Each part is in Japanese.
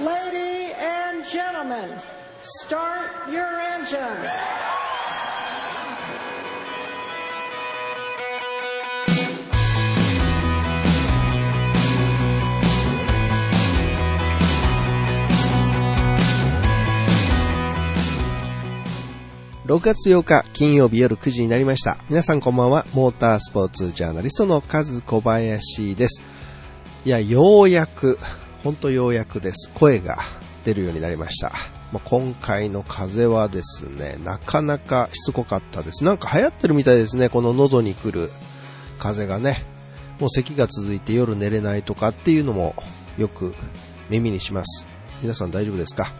Lady and gentlemen, start your engines. 6月8日金曜日夜9時になりました。皆さんこんばんは。モータースポーツジャーナリストのカズ小林です。いや、ようやく、ほんとようやくです。声が出るようになりました。まあ、今回の風はですね、なかなかしつこかったです。なんか流行ってるみたいですね。この喉に来る風がね。もう咳が続いて夜寝れないとかっていうのもよく耳にします。皆さん大丈夫ですか？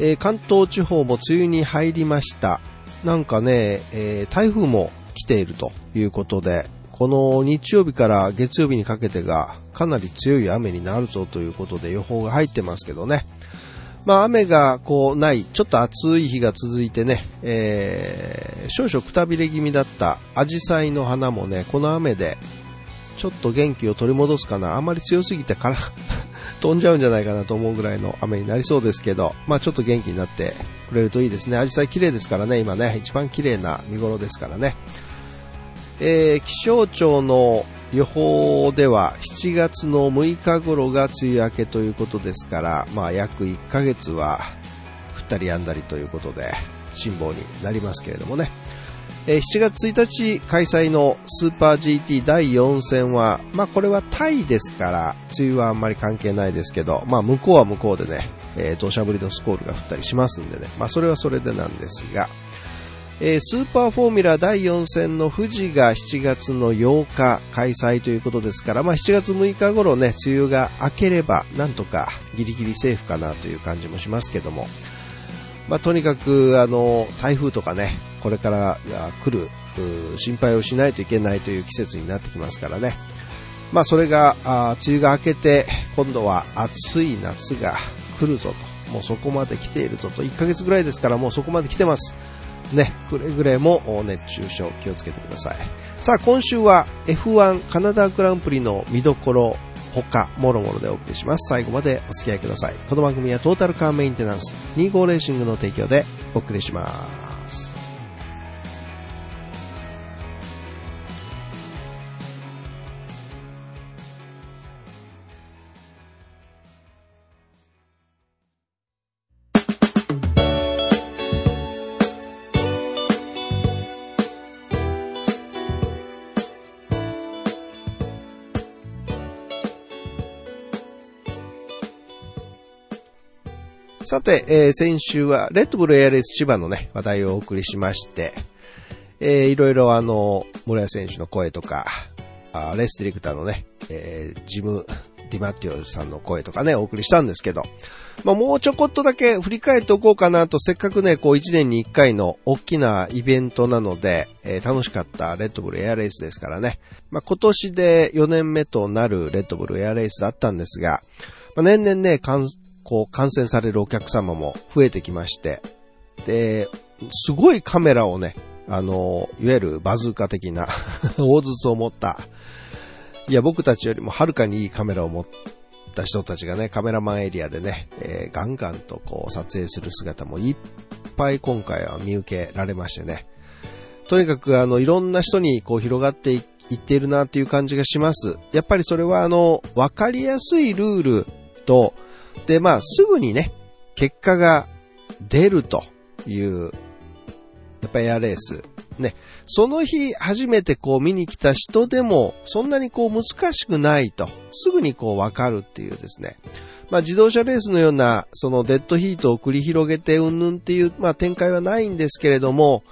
えー、関東地方も梅雨に入りました。なんかね、えー、台風も来ているということで、この日曜日から月曜日にかけてがかなり強い雨になるぞということで予報が入ってますけどね。まあ雨がこうない、ちょっと暑い日が続いてね、えー、少々くたびれ気味だったアジサイの花もね、この雨でちょっと元気を取り戻すかな。あまり強すぎてから 飛んじゃうんじゃないかなと思うぐらいの雨になりそうですけど、まあちょっと元気になってくれるといいですね。アジサイ綺麗ですからね、今ね、一番綺麗な見頃ですからね。えー、気象庁の予報では7月の6日頃が梅雨明けということですから、まあ約1ヶ月は降ったり止んだりということで辛抱になりますけれどもね。え7月1日開催のスーパー GT 第4戦は、まあこれはタイですから、梅雨はあんまり関係ないですけど、まあ向こうは向こうでね、えー、土砂降りのスコールが降ったりしますんでね、まあそれはそれでなんですが、えー、スーパーフォーミュラ第4戦の富士が7月の8日開催ということですから、まあ7月6日頃ね、梅雨が明ければ、なんとかギリギリセーフかなという感じもしますけども、まあとにかく、あの、台風とかね、これから来る心配をしないといけないという季節になってきますからね。まあそれが、あ梅雨が明けて、今度は暑い夏が来るぞと。もうそこまで来ているぞと。1ヶ月ぐらいですからもうそこまで来てます。ね、くれぐれも熱中症気をつけてください。さあ今週は F1 カナダグランプリの見どころ、他、もろもろでお送りします。最後までお付き合いください。この番組はトータルカーメンテナンス25レーシングの提供でお送りします。さて、えー、先週はレッドブルエアレース千葉のね、話題をお送りしまして、えー、いろいろあの、村屋選手の声とか、あレスディレクターのね、えー、ジム・ディマティオさんの声とかね、お送りしたんですけど、まあ、もうちょこっとだけ振り返っておこうかなと、せっかくね、こう一年に一回の大きなイベントなので、えー、楽しかったレッドブルエアレースですからね。まあ、今年で4年目となるレッドブルエアレースだったんですが、まあ、年々ね、こう、感染されるお客様も増えてきまして、で、すごいカメラをね、あの、いわゆるバズーカ的な 大筒を持った、いや、僕たちよりもはるかにいいカメラを持った人たちがね、カメラマンエリアでね、えー、ガンガンとこう撮影する姿もいっぱい今回は見受けられましてね。とにかくあの、いろんな人にこう広がっていっているなっていう感じがします。やっぱりそれはあの、わかりやすいルールと、で、まあ、すぐにね、結果が出るという、やっぱエアレース。ね、その日初めてこう見に来た人でも、そんなにこう難しくないと、すぐにこうわかるっていうですね。まあ自動車レースのような、そのデッドヒートを繰り広げてうんぬんっていう、まあ展開はないんですけれども、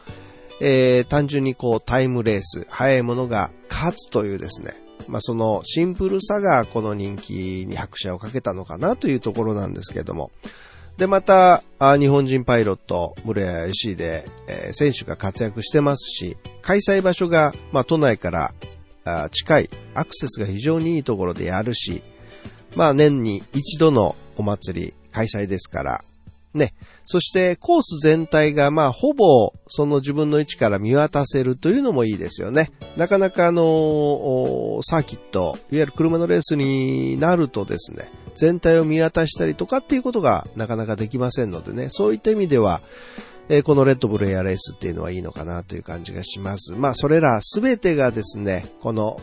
えー、単純にこうタイムレース、速いものが勝つというですね。まあ、そのシンプルさがこの人気に拍車をかけたのかなというところなんですけども。で、また、日本人パイロット、村谷義で、えー、選手が活躍してますし、開催場所が、まあ、都内からあ近い、アクセスが非常にいいところでやるし、まあ、年に一度のお祭り開催ですから、ね。そしてコース全体がまあほぼその自分の位置から見渡せるというのもいいですよね。なかなかあの、サーキット、いわゆる車のレースになるとですね、全体を見渡したりとかっていうことがなかなかできませんのでね、そういった意味では、えー、このレッドブルエアレースっていうのはいいのかなという感じがします。まあ、それらすべてがですね、この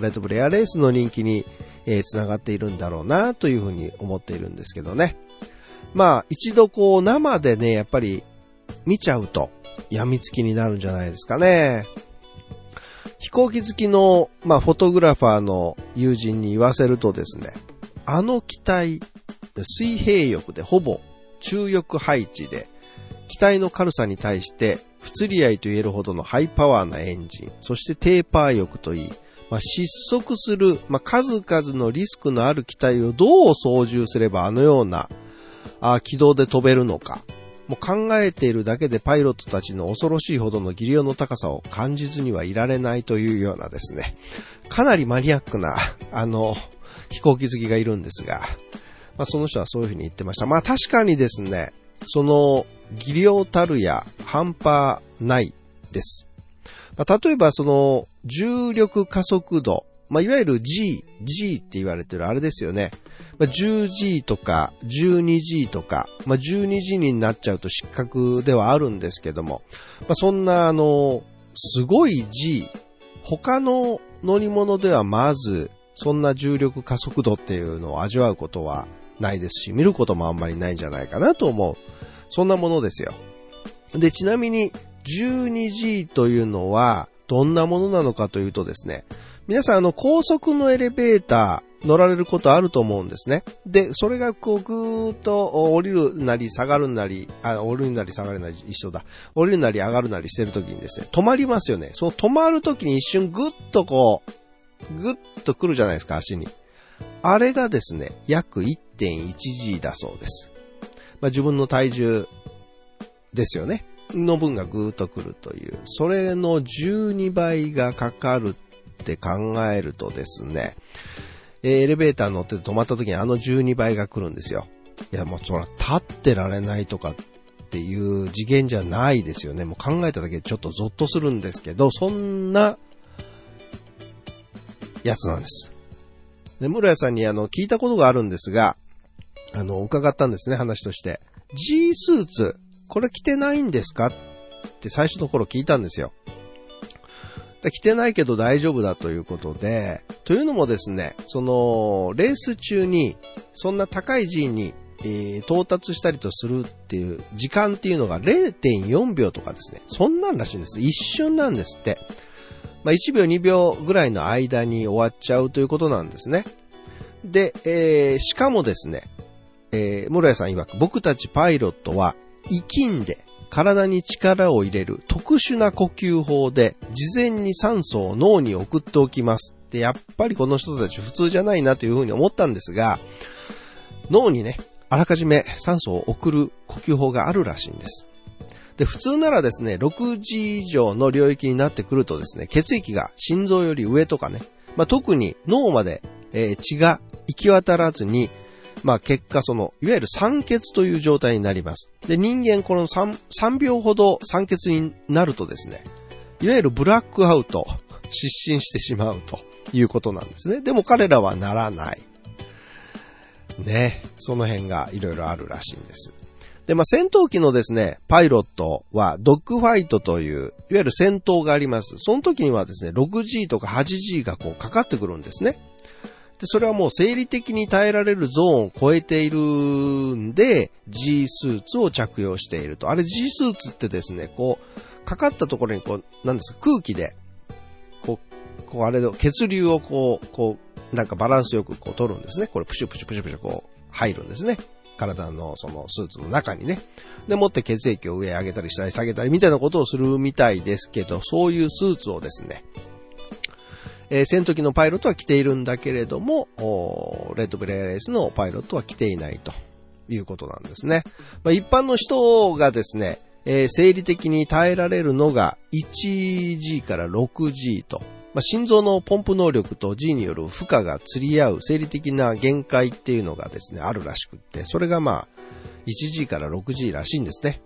レッドブルエアレースの人気に、えー、繋がっているんだろうなというふうに思っているんですけどね。まあ、一度こう生でね、やっぱり見ちゃうと、病みつきになるんじゃないですかね。飛行機好きの、まあ、フォトグラファーの友人に言わせるとですね、あの機体、水平翼でほぼ中翼配置で、機体の軽さに対して不釣り合いと言えるほどのハイパワーなエンジン、そしてテーパー翼といい、まあ、失速する、まあ、数々のリスクのある機体をどう操縦すればあのようなあ軌道で飛べるのか、もう考えているだけでパイロットたちの恐ろしいほどの技量の高さを感じずにはいられないというようなですね、かなりマニアックな、あの、飛行機好きがいるんですが、まあ、その人はそういうふうに言ってました。まあ確かにですね、その技量たるや半端ないです。まあ、例えばその重力加速度、まあ、いわゆる G、G って言われてるあれですよね。まあ、10G とか 12G とか、まあ、12G になっちゃうと失格ではあるんですけども、まあ、そんなあの、すごい G、他の乗り物ではまず、そんな重力加速度っていうのを味わうことはないですし、見ることもあんまりないんじゃないかなと思う。そんなものですよ。で、ちなみに 12G というのはどんなものなのかというとですね、皆さんあの高速のエレベーター乗られることあると思うんですね。で、それがこうぐーっと降りるなり下がるなり、あ、降りるなり下がるなり一緒だ。降りるなり上がるなりしてるときにですね、止まりますよね。その止まるときに一瞬ぐっとこう、ぐっと来るじゃないですか、足に。あれがですね、約 1.1G だそうです。まあ、自分の体重ですよね。の分がぐーっと来るという。それの12倍がかかるって考えるとですね、エレベーター乗って止まった時にあの12倍が来るんですよ。いや、もうそら立ってられないとかっていう次元じゃないですよね。もう考えただけでちょっとゾッとするんですけど、そんなやつなんです。で、村屋さんにあの、聞いたことがあるんですが、あの、伺ったんですね、話として。G スーツ、これ着てないんですか？って最初の頃聞いたんですよ。着てないけど大丈夫だということで、というのもですね、その、レース中に、そんな高い G に、えー、到達したりとするっていう時間っていうのが0.4秒とかですね、そんなんらしいんです。一瞬なんですって。まあ、1秒2秒ぐらいの間に終わっちゃうということなんですね。で、えー、しかもですね、えー、室谷さん曰く、僕たちパイロットは、生きんで、体に力を入れる特殊な呼吸法で、事前に酸素を脳に送っておきますって、やっぱりこの人たち普通じゃないなというふうに思ったんですが、脳にね、あらかじめ酸素を送る呼吸法があるらしいんです。で、普通ならですね、6時以上の領域になってくるとですね、血液が心臓より上とかね、まあ、特に脳まで、え、血が行き渡らずに、まあ結果その、いわゆる酸欠という状態になります。で、人間この 3, 3秒ほど酸欠になるとですね、いわゆるブラックアウト、失神してしまうということなんですね。でも彼らはならない。ね、その辺がいろいろあるらしいんです。で、まあ、戦闘機のですね、パイロットはドッグファイトという、いわゆる戦闘があります。その時にはですね、6G とか 8G がこうかかってくるんですね。で、それはもう生理的に耐えられるゾーンを超えているんで、G スーツを着用していると。あれ G スーツってですね、こう、かかったところにこう、なんですか、空気で、こう、こうあれで、血流をこう、こう、なんかバランスよくこう取るんですね。これプシュプシュプシュプシュこう、入るんですね。体のそのスーツの中にね。で、持って血液を上上げたり下に下げたりみたいなことをするみたいですけど、そういうスーツをですね、えー、戦闘機のパイロットは来ているんだけれども、レッドブレアレースのパイロットは来ていないということなんですね。まあ、一般の人がですね、えー、生理的に耐えられるのが 1G から 6G と、まあ、心臓のポンプ能力と G による負荷が釣り合う生理的な限界っていうのがですね、あるらしくって、それがまあ、1G から 6G らしいんですね。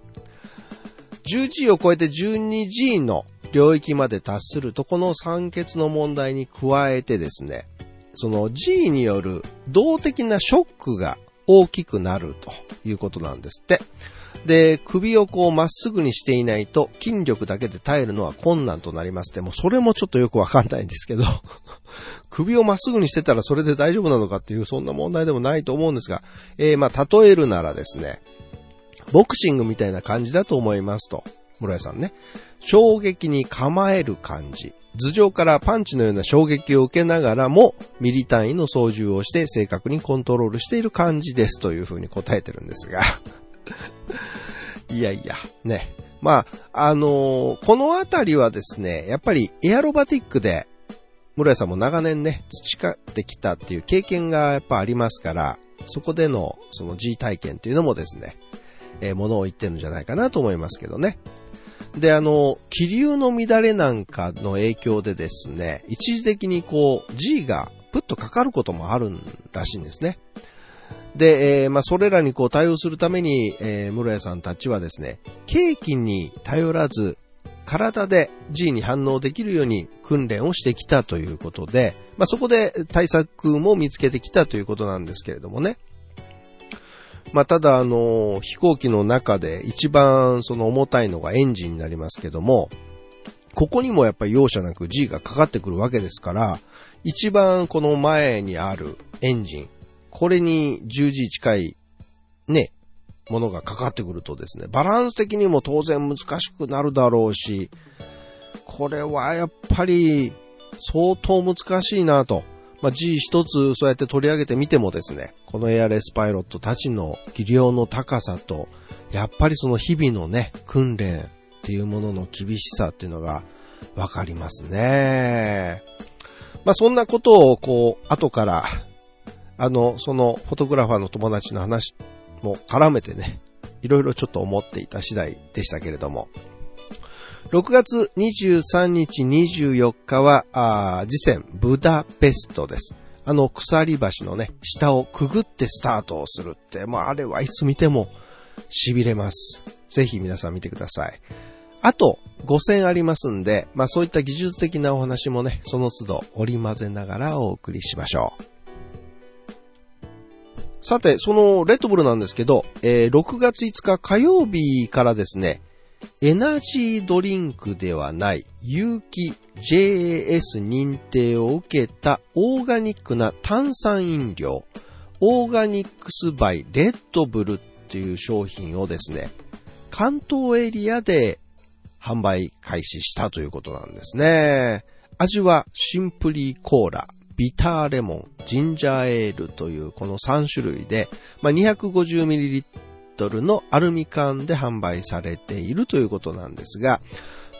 10G を超えて 12G の領域まで達すると、この酸欠の問題に加えてですね、その G による動的なショックが大きくなるということなんですって。で、首をこうまっすぐにしていないと筋力だけで耐えるのは困難となりますって、もうそれもちょっとよくわかんないんですけど、首をまっすぐにしてたらそれで大丈夫なのかっていうそんな問題でもないと思うんですが、えー、まあ例えるならですね、ボクシングみたいな感じだと思いますと、室屋さんね。衝撃に構える感じ。頭上からパンチのような衝撃を受けながらも、ミリ単位の操縦をして正確にコントロールしている感じですというふうに答えてるんですが いやいや、ね。まあ、あのー、このあたりはですね、やっぱりエアロバティックで、室屋さんも長年ね、培ってきたっていう経験がやっぱありますから、そこでのその G 体験というのもですね、えー、ものを言ってるんじゃないかなと思いますけどね。で、あの、気流の乱れなんかの影響でですね、一時的にこう、G がプッとかかることもあるらしいんですね。で、えー、まあ、それらにこう対応するために、えー、室屋さんたちはですね、景気に頼らず、体で G に反応できるように訓練をしてきたということで、まあ、そこで対策も見つけてきたということなんですけれどもね。まあ、ただ、あの、飛行機の中で一番その重たいのがエンジンになりますけども、ここにもやっぱり容赦なく G がかかってくるわけですから、一番この前にあるエンジン、これに 10G 近いね、ものがかかってくるとですね、バランス的にも当然難しくなるだろうし、これはやっぱり相当難しいなと。まあ、G 一つそうやって取り上げてみてもですね、このエアレスパイロットたちの技量の高さと、やっぱりその日々のね、訓練っていうものの厳しさっていうのがわかりますね。まあ、そんなことをこう、後から、あの、そのフォトグラファーの友達の話も絡めてね、いろいろちょっと思っていた次第でしたけれども、6月23日24日は、あ次戦ブダペストです。あの鎖橋のね、下をくぐってスタートをするって、まああれはいつ見ても痺れます。ぜひ皆さん見てください。あと、5戦ありますんで、まあそういった技術的なお話もね、その都度織り交ぜながらお送りしましょう。さて、そのレッドブルなんですけど、えー、6月5日火曜日からですね、エナジードリンクではない有機 JAS 認定を受けたオーガニックな炭酸飲料、オーガニックスバイレッドブルっていう商品をですね、関東エリアで販売開始したということなんですね。味はシンプリーコーラ、ビターレモン、ジンジャーエールというこの3種類で、まあ、250ml トルのアルミ缶で販売されているということなんですが、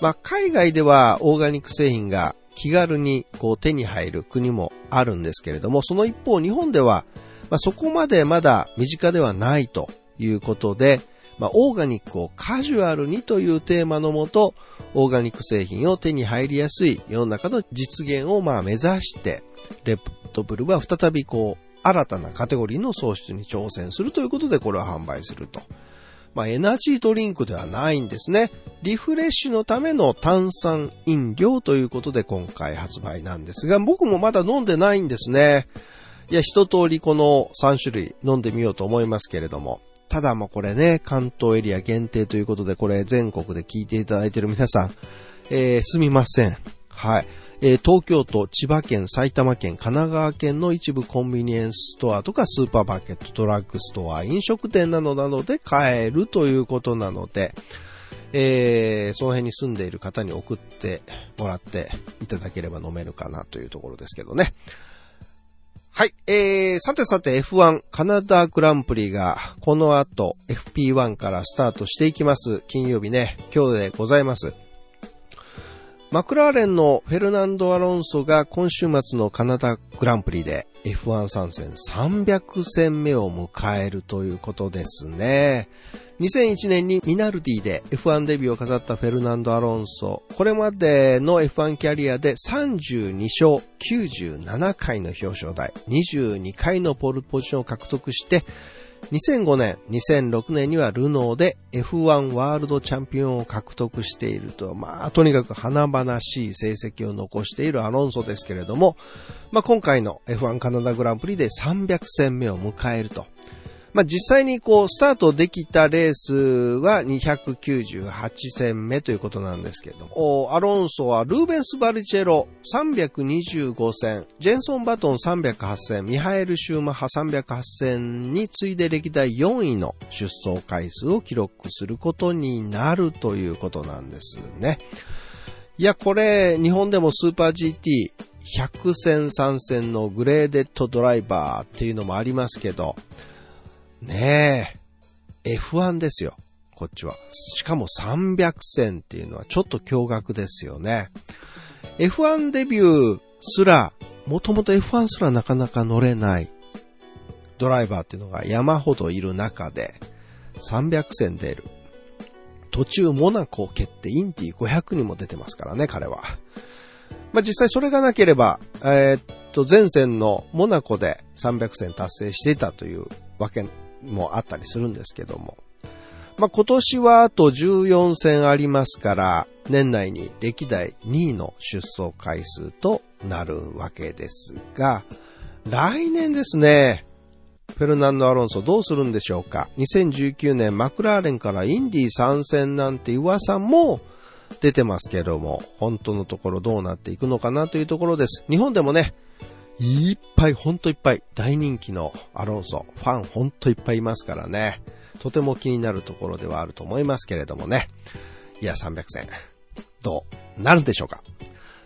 まあ、海外ではオーガニック製品が気軽にこう手に入る国もあるんですけれども、その一方日本では、まあ、そこまでまだ身近ではないということで、まあ、オーガニックをカジュアルにというテーマのもと、オーガニック製品を手に入りやすい世の中の実現をまあ目指して、レッドブルは再びこう新たなカテゴリーの創出に挑戦するということでこれを販売すると。まあ、エナジードリンクではないんですね。リフレッシュのための炭酸飲料ということで今回発売なんですが、僕もまだ飲んでないんですね。いや、一通りこの3種類飲んでみようと思いますけれども。ただもうこれね、関東エリア限定ということで、これ全国で聞いていただいている皆さん、えー、すみません。はい。えー、東京都、千葉県、埼玉県、神奈川県の一部コンビニエンスストアとかスーパーマーケット、ドラッグストア、飲食店などなどで買えるということなので、えー、その辺に住んでいる方に送ってもらっていただければ飲めるかなというところですけどね。はい。えー、さてさて F1 カナダグランプリがこの後 FP1 からスタートしていきます。金曜日ね、今日でございます。マクラーレンのフェルナンド・アロンソが今週末のカナダグランプリで F1 参戦300戦目を迎えるということですね。2001年にミナルディで F1 デビューを飾ったフェルナンド・アロンソ。これまでの F1 キャリアで32勝97回の表彰台、22回のポールポジションを獲得して、2005年、2006年にはルノーで F1 ワールドチャンピオンを獲得していると、まあ、とにかく華々しい成績を残しているアロンソですけれども、まあ、今回の F1 カナダグランプリで300戦目を迎えると。まあ、実際にこう、スタートできたレースは298戦目ということなんですけれども、アロンソはルーベンス・バルチェロ325戦、ジェンソン・バトン308戦、ミハエル・シューマハ308戦に次いで歴代4位の出走回数を記録することになるということなんですね。いや、これ、日本でもスーパー GT、100戦3戦のグレーデッドドライバーっていうのもありますけど、ねえ。F1 ですよ。こっちは。しかも300戦っていうのはちょっと驚愕ですよね。F1 デビューすら、もともと F1 すらなかなか乗れないドライバーっていうのが山ほどいる中で、300戦出る。途中モナコを蹴ってインティ500にも出てますからね、彼は。まあ、実際それがなければ、えー、っと、前線のモナコで300戦達成していたというわけもあったりするんですけども。まあ、今年はあと14戦ありますから、年内に歴代2位の出走回数となるわけですが、来年ですね、フェルナンド・アロンソどうするんでしょうか ?2019 年マクラーレンからインディ参戦なんて噂も出てますけども、本当のところどうなっていくのかなというところです。日本でもね、いっぱい、ほんといっぱい、大人気のアロンソ、ファンほんといっぱいいますからね。とても気になるところではあると思いますけれどもね。いや、300戦、どうなるでしょうか。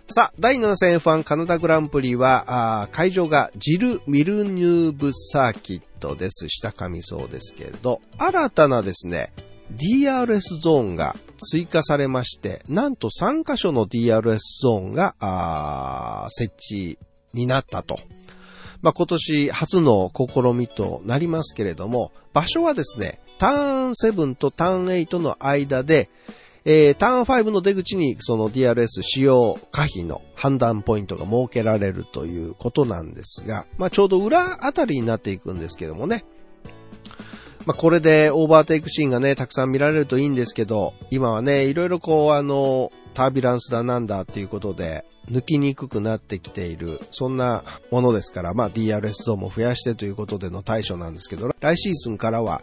さあ、第7戦 F1 カナダグランプリは、会場がジル・ミルニューブサーキットです。下上そうですけれど、新たなですね、DRS ゾーンが追加されまして、なんと3箇所の DRS ゾーンが設置になったと。まあ、今年初の試みとなりますけれども、場所はですね、ターン7とターン8の間で、えー、ターン5の出口にその DRS 使用可否の判断ポイントが設けられるということなんですが、まあ、ちょうど裏あたりになっていくんですけどもね。まあ、これでオーバーテイクシーンがね、たくさん見られるといいんですけど、今はね、いろいろこう、あの、タービランスだなんだっていうことで、抜きにくくなってきている、そんなものですから、まあ DRS ゾーンも増やしてということでの対処なんですけど、来シーズンからは、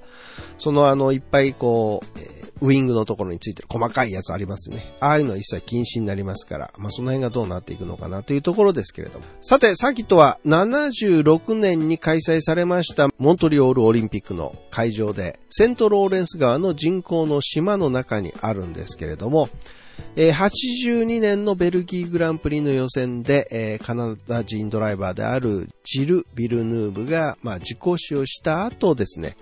そのあの、いっぱいこう、ウィングのところについてる細かいやつありますね。ああいうの一切禁止になりますから、まあその辺がどうなっていくのかなというところですけれども。さて、サーキットは76年に開催されましたモントリオールオリンピックの会場で、セントローレンス川の人工の島の中にあるんですけれども、えー、82年のベルギーグランプリの予選で、えー、カナダ人ドライバーであるジル・ビルヌーブが、まあ、自己死をした後ですね、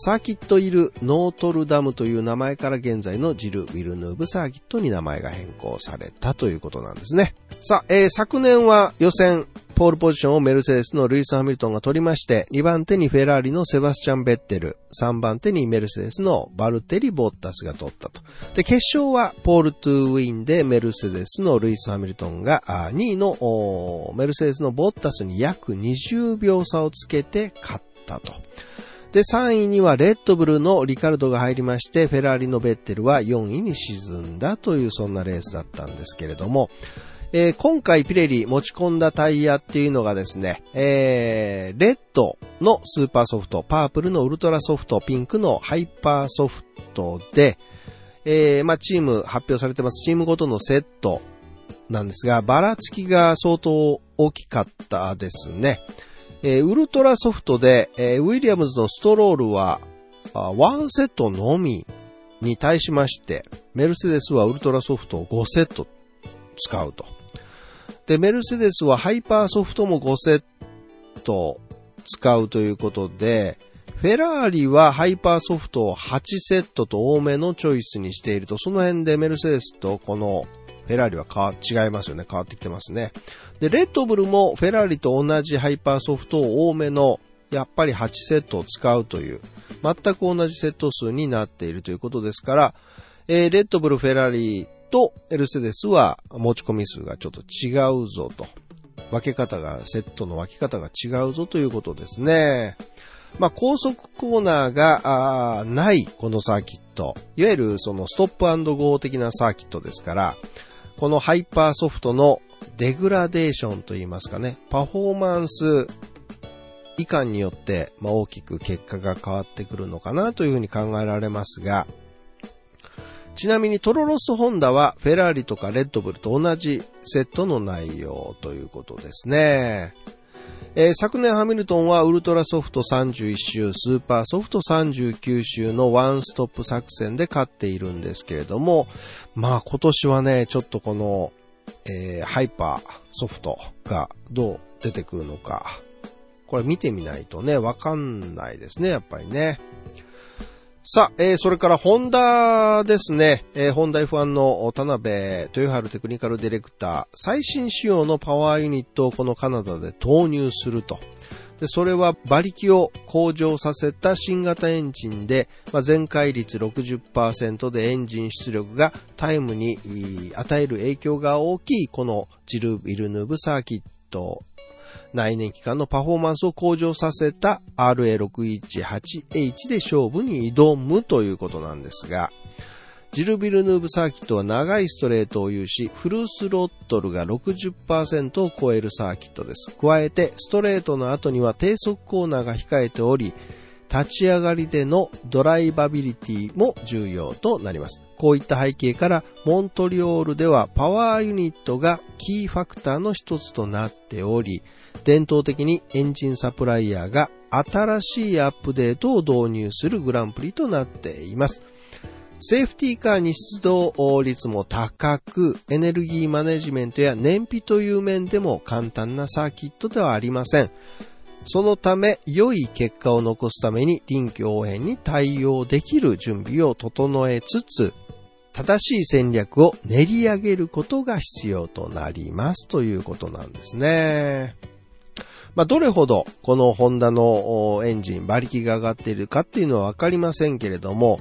サーキットイル・ノートルダムという名前から現在のジル・ビルヌーブサーキットに名前が変更されたということなんですね。さあ、えー、昨年は予選、ポールポジションをメルセデスのルイス・ハミルトンが取りまして、2番手にフェラーリのセバスチャン・ベッテル、3番手にメルセデスのバルテリ・ボッタスが取ったと。で、決勝はポール・トゥウィンでメルセデスのルイス・ハミルトンが2位のメルセデスのボッタスに約20秒差をつけて勝ったと。で、3位にはレッドブルのリカルドが入りまして、フェラーリのベッテルは4位に沈んだというそんなレースだったんですけれども、えー、今回ピレリ持ち込んだタイヤっていうのがですね、えー、レッドのスーパーソフト、パープルのウルトラソフト、ピンクのハイパーソフトで、えー、まあ、チーム発表されてます。チームごとのセットなんですが、ばらつきが相当大きかったですね。えー、ウルトラソフトで、えー、ウィリアムズのストロールは、ワンセットのみに対しまして、メルセデスはウルトラソフトを5セット使うと。で、メルセデスはハイパーソフトも5セット使うということで、フェラーリはハイパーソフトを8セットと多めのチョイスにしていると、その辺でメルセデスとこのフェラーリは変わ、違いますよね。変わってきてますね。で、レッドブルもフェラーリと同じハイパーソフトを多めの、やっぱり8セットを使うという、全く同じセット数になっているということですから、えー、レッドブル、フェラーリとメルセデスは持ち込み数がちょっと違うぞと。分け方が、セットの分け方が違うぞということですね。まあ、高速コーナーがないこのサーキット、いわゆるそのストップゴー的なサーキットですから、このハイパーソフトのデグラデーションといいますかね、パフォーマンス以下によって、まあ、大きく結果が変わってくるのかなというふうに考えられますが、ちなみにトロロッソホンダはフェラーリとかレッドブルと同じセットの内容ということですね。えー、昨年ハミルトンはウルトラソフト31周、スーパーソフト39周のワンストップ作戦で勝っているんですけれども、まあ今年はね、ちょっとこの、えー、ハイパーソフトがどう出てくるのか、これ見てみないとね、わかんないですね、やっぱりね。さあ、えー、それからホンダですね。えー、ホンダ F1 の田辺豊春テクニカルディレクター、最新仕様のパワーユニットをこのカナダで投入すると。で、それは馬力を向上させた新型エンジンで、まあ、全開率60%でエンジン出力がタイムに与える影響が大きいこのジル・ビルヌーブサーキット内燃機関のパフォーマンスを向上させた RA618H で勝負に挑むということなんですが、ジルビルヌーブサーキットは長いストレートを有し、フルスロットルが60%を超えるサーキットです。加えて、ストレートの後には低速コーナーが控えており、立ち上がりでのドライバビリティも重要となります。こういった背景から、モントリオールではパワーユニットがキーファクターの一つとなっており、伝統的にエンジンサプライヤーが新しいアップデートを導入するグランプリとなっています。セーフティーカーに出動率も高く、エネルギーマネジメントや燃費という面でも簡単なサーキットではありません。そのため、良い結果を残すために臨機応変に対応できる準備を整えつつ、正しい戦略を練り上げることが必要となりますということなんですね。まあ、どれほどこのホンダのエンジン、馬力が上がっているかっていうのはわかりませんけれども、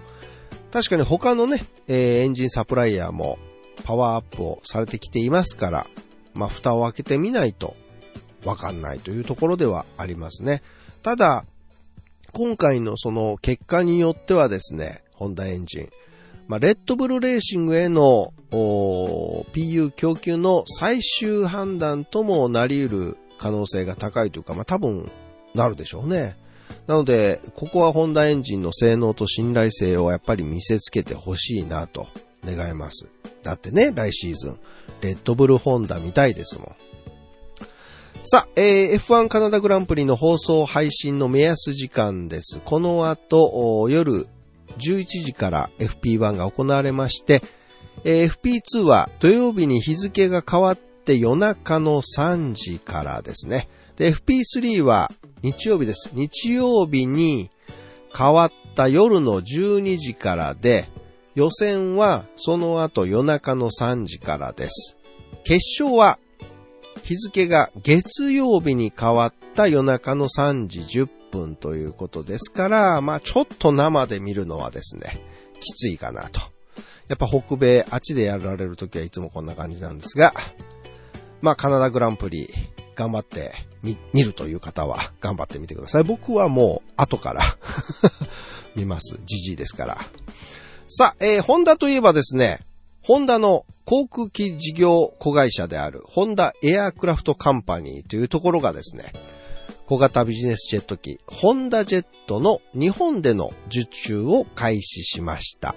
確かに他のね、えー、エンジンサプライヤーもパワーアップをされてきていますから、まあ、蓋を開けてみないとわかんないというところではありますね。ただ、今回のその結果によってはですね、ホンダエンジン、まあ、レッドブルレーシングへの PU 供給の最終判断ともなり得る可能性が高いというか、まあ、多分なるでしょうね。なので、ここはホンダエンジンの性能と信頼性をやっぱり見せつけてほしいなと願います。だってね、来シーズン、レッドブルホンダ見たいですもん。さあ、えー、F1 カナダグランプリの放送配信の目安時間です。この後、夜11時から FP1 が行われまして、えー、FP2 は土曜日に日付が変わって夜中の3時からですね。で、FP3 は日曜日です。日曜日に変わった夜の12時からで、予選はその後夜中の3時からです。決勝は日付が月曜日に変わった夜中の3時10分ということですから、まあちょっと生で見るのはですね、きついかなと。やっぱ北米、あっちでやられるときはいつもこんな感じなんですが、まあ、カナダグランプリ、頑張って見、見るという方は頑張ってみてください。僕はもう後から 見ます。じじいですから。さあ、えー、ホンダといえばですね、ホンダの航空機事業子会社であるホンダエアークラフトカンパニーというところがですね、小型ビジネスジェット機、ホンダジェットの日本での受注を開始しました。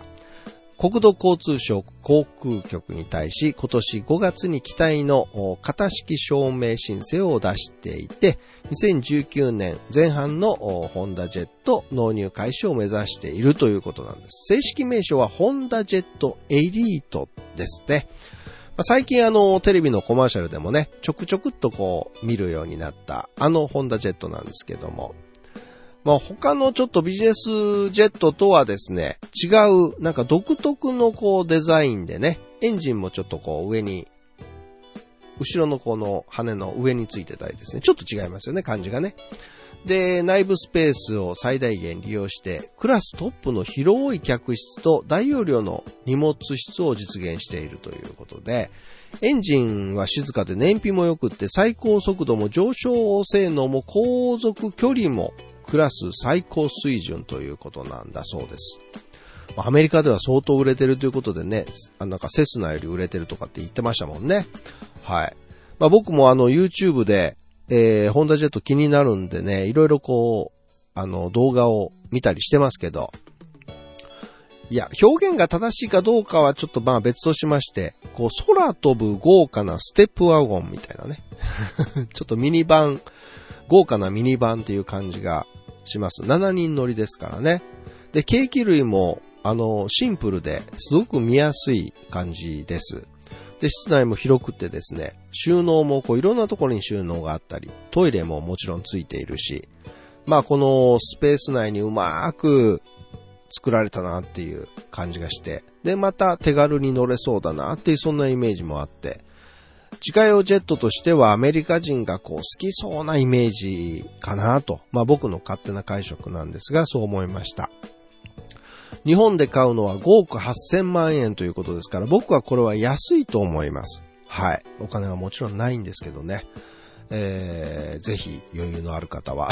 国土交通省航空局に対し今年5月に機体の型式証明申請を出していて、2019年前半のホンダジェット納入開始を目指しているということなんです。正式名称はホンダジェットエリートですね。最近あの、テレビのコマーシャルでもね、ちょくちょくっとこう、見るようになったあのホンダジェットなんですけども、まあ他のちょっとビジネスジェットとはですね、違う、なんか独特のこうデザインでね、エンジンもちょっとこう上に、後ろのこの羽の上についてたりですね、ちょっと違いますよね、感じがね。で、内部スペースを最大限利用して、クラストップの広い客室と大容量の荷物室を実現しているということで、エンジンは静かで燃費も良くって最高速度も上昇性能も航続距離もクラス最高水準ということなんだそうです。アメリカでは相当売れてるということでね、なんかセスナより売れてるとかって言ってましたもんね。はい。まあ、僕もあの YouTube で、えー、ホンダジェット気になるんでね、いろいろこう、あの動画を見たりしてますけど、いや、表現が正しいかどうかはちょっとまあ別としまして、こう空飛ぶ豪華なステップワゴンみたいなね。ちょっとミニバン、豪華なミニバンっていう感じがします。7人乗りですからね。で、ケーキ類もあの、シンプルですごく見やすい感じです。で、室内も広くてですね、収納もこういろんなところに収納があったり、トイレももちろんついているし、まあこのスペース内にうまーく作られたなっていう感じがして、で、また手軽に乗れそうだなっていうそんなイメージもあって、自家用ジェットとしてはアメリカ人がこう好きそうなイメージかなと、まあ僕の勝手な解釈なんですがそう思いました。日本で買うのは5億8000万円ということですから、僕はこれは安いと思います。はい。お金はもちろんないんですけどね。えー、ぜひ余裕のある方は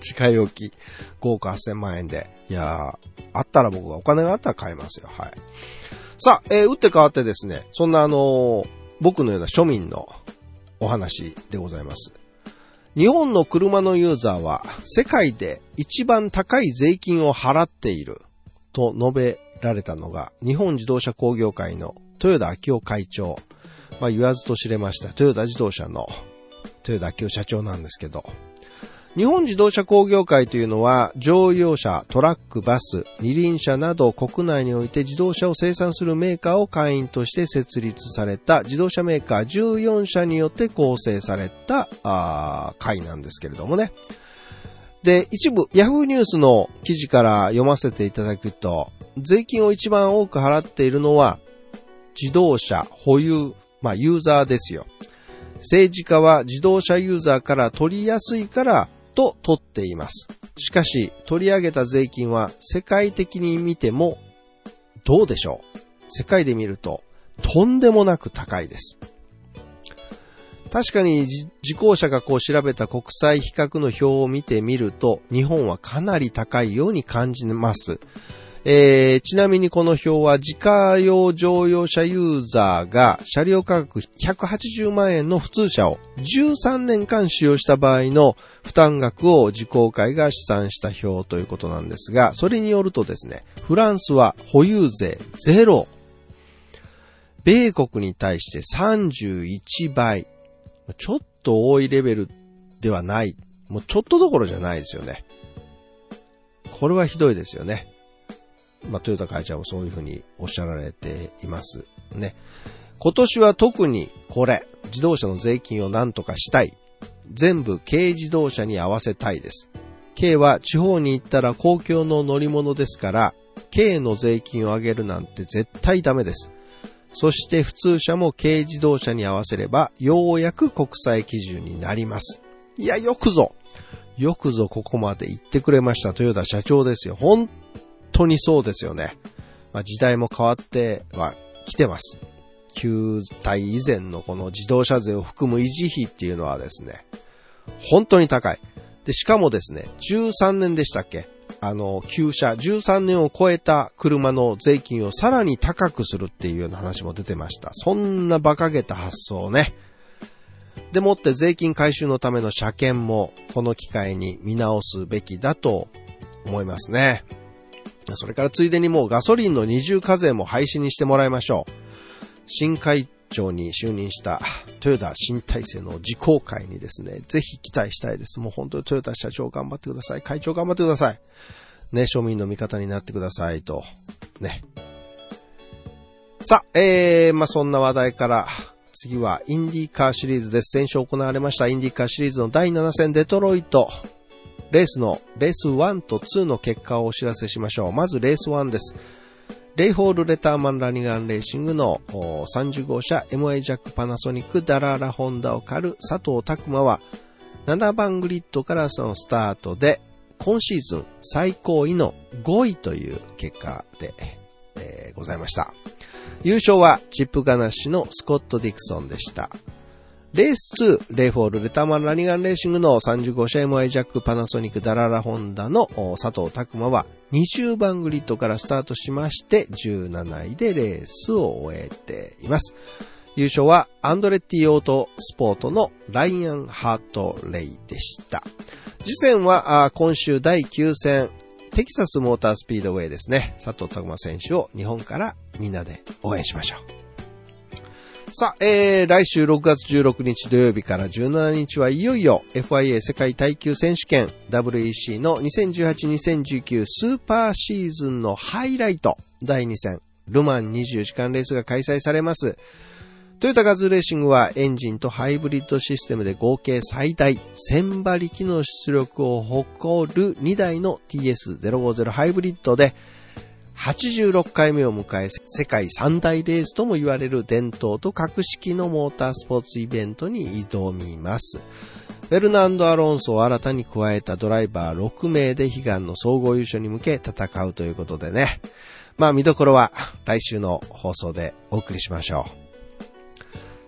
近い置き5億8000万円で。いやー、あったら僕がお金があったら買いますよ。はい。さあ、えー、打って変わってですね、そんなあのー、僕のような庶民のお話でございます。日本の車のユーザーは世界で一番高い税金を払っていると述べられたのが、日本自動車工業会の豊田昭夫会長。まあ言わずと知れました豊田自動車の豊田昭夫社長なんですけど、日本自動車工業会というのは乗用車、トラック、バス、二輪車など国内において自動車を生産するメーカーを会員として設立された自動車メーカー14社によって構成された会なんですけれどもね。で、一部、ヤフーニュースの記事から読ませていただくと、税金を一番多く払っているのは、自動車保有、まあ、ユーザーですよ。政治家は自動車ユーザーから取りやすいからと取っています。しかし、取り上げた税金は世界的に見てもどうでしょう？世界で見るととんでもなく高いです。確かに自行車がこう調べた国際比較の表を見てみると、日本はかなり高いように感じます。えー、ちなみにこの表は自家用乗用車ユーザーが車両価格180万円の普通車を13年間使用した場合の負担額を自公会が試算した表ということなんですが、それによるとですね、フランスは保有税ゼロ。米国に対して31倍。ちょっと多いレベルではない。もうちょっとどころじゃないですよね。これはひどいですよね。まあ、トヨタ会長もそういうふうにおっしゃられています。ね。今年は特にこれ、自動車の税金を何とかしたい。全部軽自動車に合わせたいです。軽は地方に行ったら公共の乗り物ですから、軽の税金を上げるなんて絶対ダメです。そして普通車も軽自動車に合わせれば、ようやく国際基準になります。いや、よくぞよくぞここまで言ってくれました豊田社長ですよ。本当にそうですよね。まあ、時代も変わっては来てます。旧体以前のこの自動車税を含む維持費っていうのはですね、本当に高い。で、しかもですね、13年でしたっけ？あの、旧車、13年を超えた車の税金をさらに高くするっていうような話も出てました。そんな馬鹿げた発想ね。でもって税金回収のための車検もこの機会に見直すべきだと思いますね。それからついでにもうガソリンの二重課税も廃止にしてもらいましょう。新会長に就任した豊田新体制の自公会にですね、ぜひ期待したいです。もう本当に豊田社長頑張ってください。会長頑張ってください。ね、庶民の味方になってくださいと。ね。さあ、えー、まあ、そんな話題から、次はインディーカーシリーズです。先週行われましたインディーカーシリーズの第7戦デトロイト。レースのレース1と2の結果をお知らせしましょう。まずレース1です。レイホールレターマンラニガンレーシングの30号車 MI ジャックパナソニックダラーラホンダを狩る佐藤拓馬は7番グリッドからそのスタートで今シーズン最高位の5位という結果で、えー、ございました。優勝はチップガナッシュのスコット・ディクソンでした。レース2、レイフォールレターマンラニガンレーシングの 35CMI ジャックパナソニックダララホンダの佐藤拓馬は20番グリッドからスタートしまして17位でレースを終えています。優勝はアンドレッティオートスポートのライアンハートレイでした。次戦は今週第9戦、テキサスモータースピードウェイですね。佐藤拓馬選手を日本からみんなで応援しましょう。さあ、えー、来週6月16日土曜日から17日はいよいよ FIA 世界耐久選手権 WEC の2018-2019スーパーシーズンのハイライト第2戦ルマン24時間レースが開催されます。トヨタガズレーシングはエンジンとハイブリッドシステムで合計最大1000馬力の出力を誇る2台の TS050 ハイブリッドで86回目を迎え世界三大レースとも言われる伝統と格式のモータースポーツイベントに挑みます。フェルナンド・アロンソを新たに加えたドライバー6名で悲願の総合優勝に向け戦うということでね。まあ見どころは来週の放送でお送りしましょう。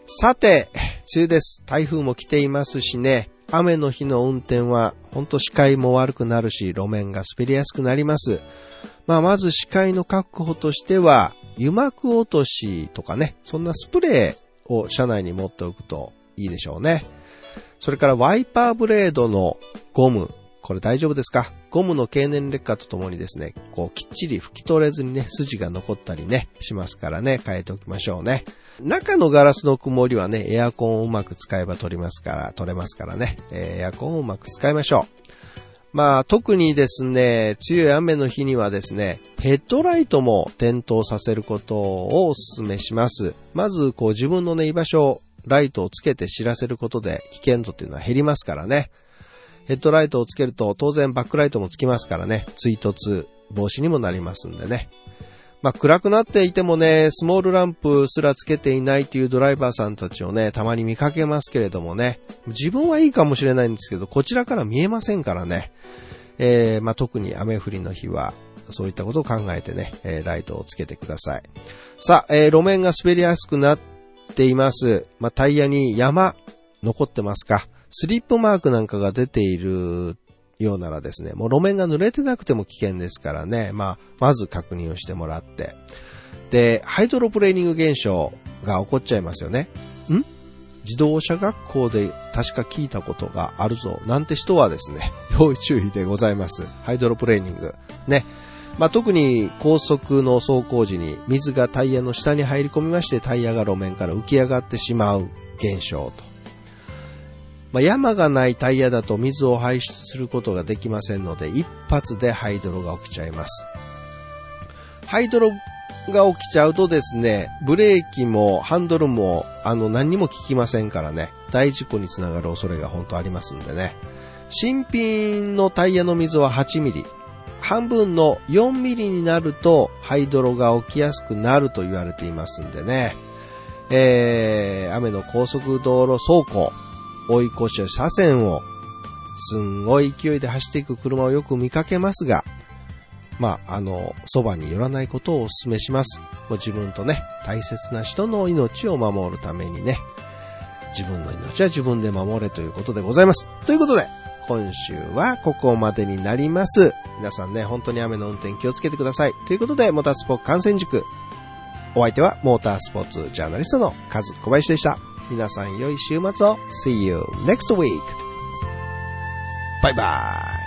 さて、梅雨です。台風も来ていますしね、雨の日の運転は、ほんと視界も悪くなるし、路面が滑りやすくなります。まあ、まず視界の確保としては、油膜落としとかね、そんなスプレーを車内に持っておくといいでしょうね。それからワイパーブレードのゴム、これ大丈夫ですか？ゴムの経年劣化とともにですね、こうきっちり拭き取れずにね、筋が残ったりね、しますからね、変えておきましょうね。中のガラスの曇りはね、エアコンをうまく使えば取りますから、取れますからね、エアコンをうまく使いましょう。まあ、特にですね、強い雨の日にはですね、ヘッドライトも点灯させることをお勧めします。まず、こう自分のね、居場所ライトをつけて知らせることで危険度っていうのは減りますからね。ヘッドライトをつけると当然バックライトもつきますからね、追突防止にもなりますんでね。まあ、暗くなっていてもね、スモールランプすらつけていないというドライバーさんたちをね、たまに見かけますけれどもね、自分はいいかもしれないんですけど、こちらから見えませんからね。えー、まあ、特に雨降りの日は、そういったことを考えてね、えー、ライトをつけてください。さあ、えー、路面が滑りやすくなっています。まあ、タイヤに山、残ってますかスリップマークなんかが出ているようならですね、もう路面が濡れてなくても危険ですからね、まあ、まず確認をしてもらって。で、ハイドロプレーニング現象が起こっちゃいますよね。ん？自動車学校で確か聞いたことがあるぞ、なんて人はですね、要注意でございます。ハイドロプレーニング。ね。まあ、特に高速の走行時に水がタイヤの下に入り込みましてタイヤが路面から浮き上がってしまう現象と。まあ、山がないタイヤだと水を排出することができませんので、一発でハイドロが起きちゃいます。ハイドロが起きちゃうとですね、ブレーキもハンドルもあの何にも効きませんからね、大事故につながる恐れが本当ありますんでね。新品のタイヤの溝は8ミリ。半分の4ミリになるとハイドロが起きやすくなると言われていますんでね。えー、雨の高速道路走行、追い越し車線を、すんごい勢いで走っていく車をよく見かけますが、まあ、あの、そばに寄らないことをお勧めします。もう自分とね、大切な人の命を守るためにね、自分の命は自分で守れということでございます。ということで、今週はここまでになります。皆さんね、本当に雨の運転気をつけてください。ということで、モータースポーツ観戦塾。お相手はモータースポーツジャーナリストのカズ小林でした。皆さん良い週末を See you next week! バイバイ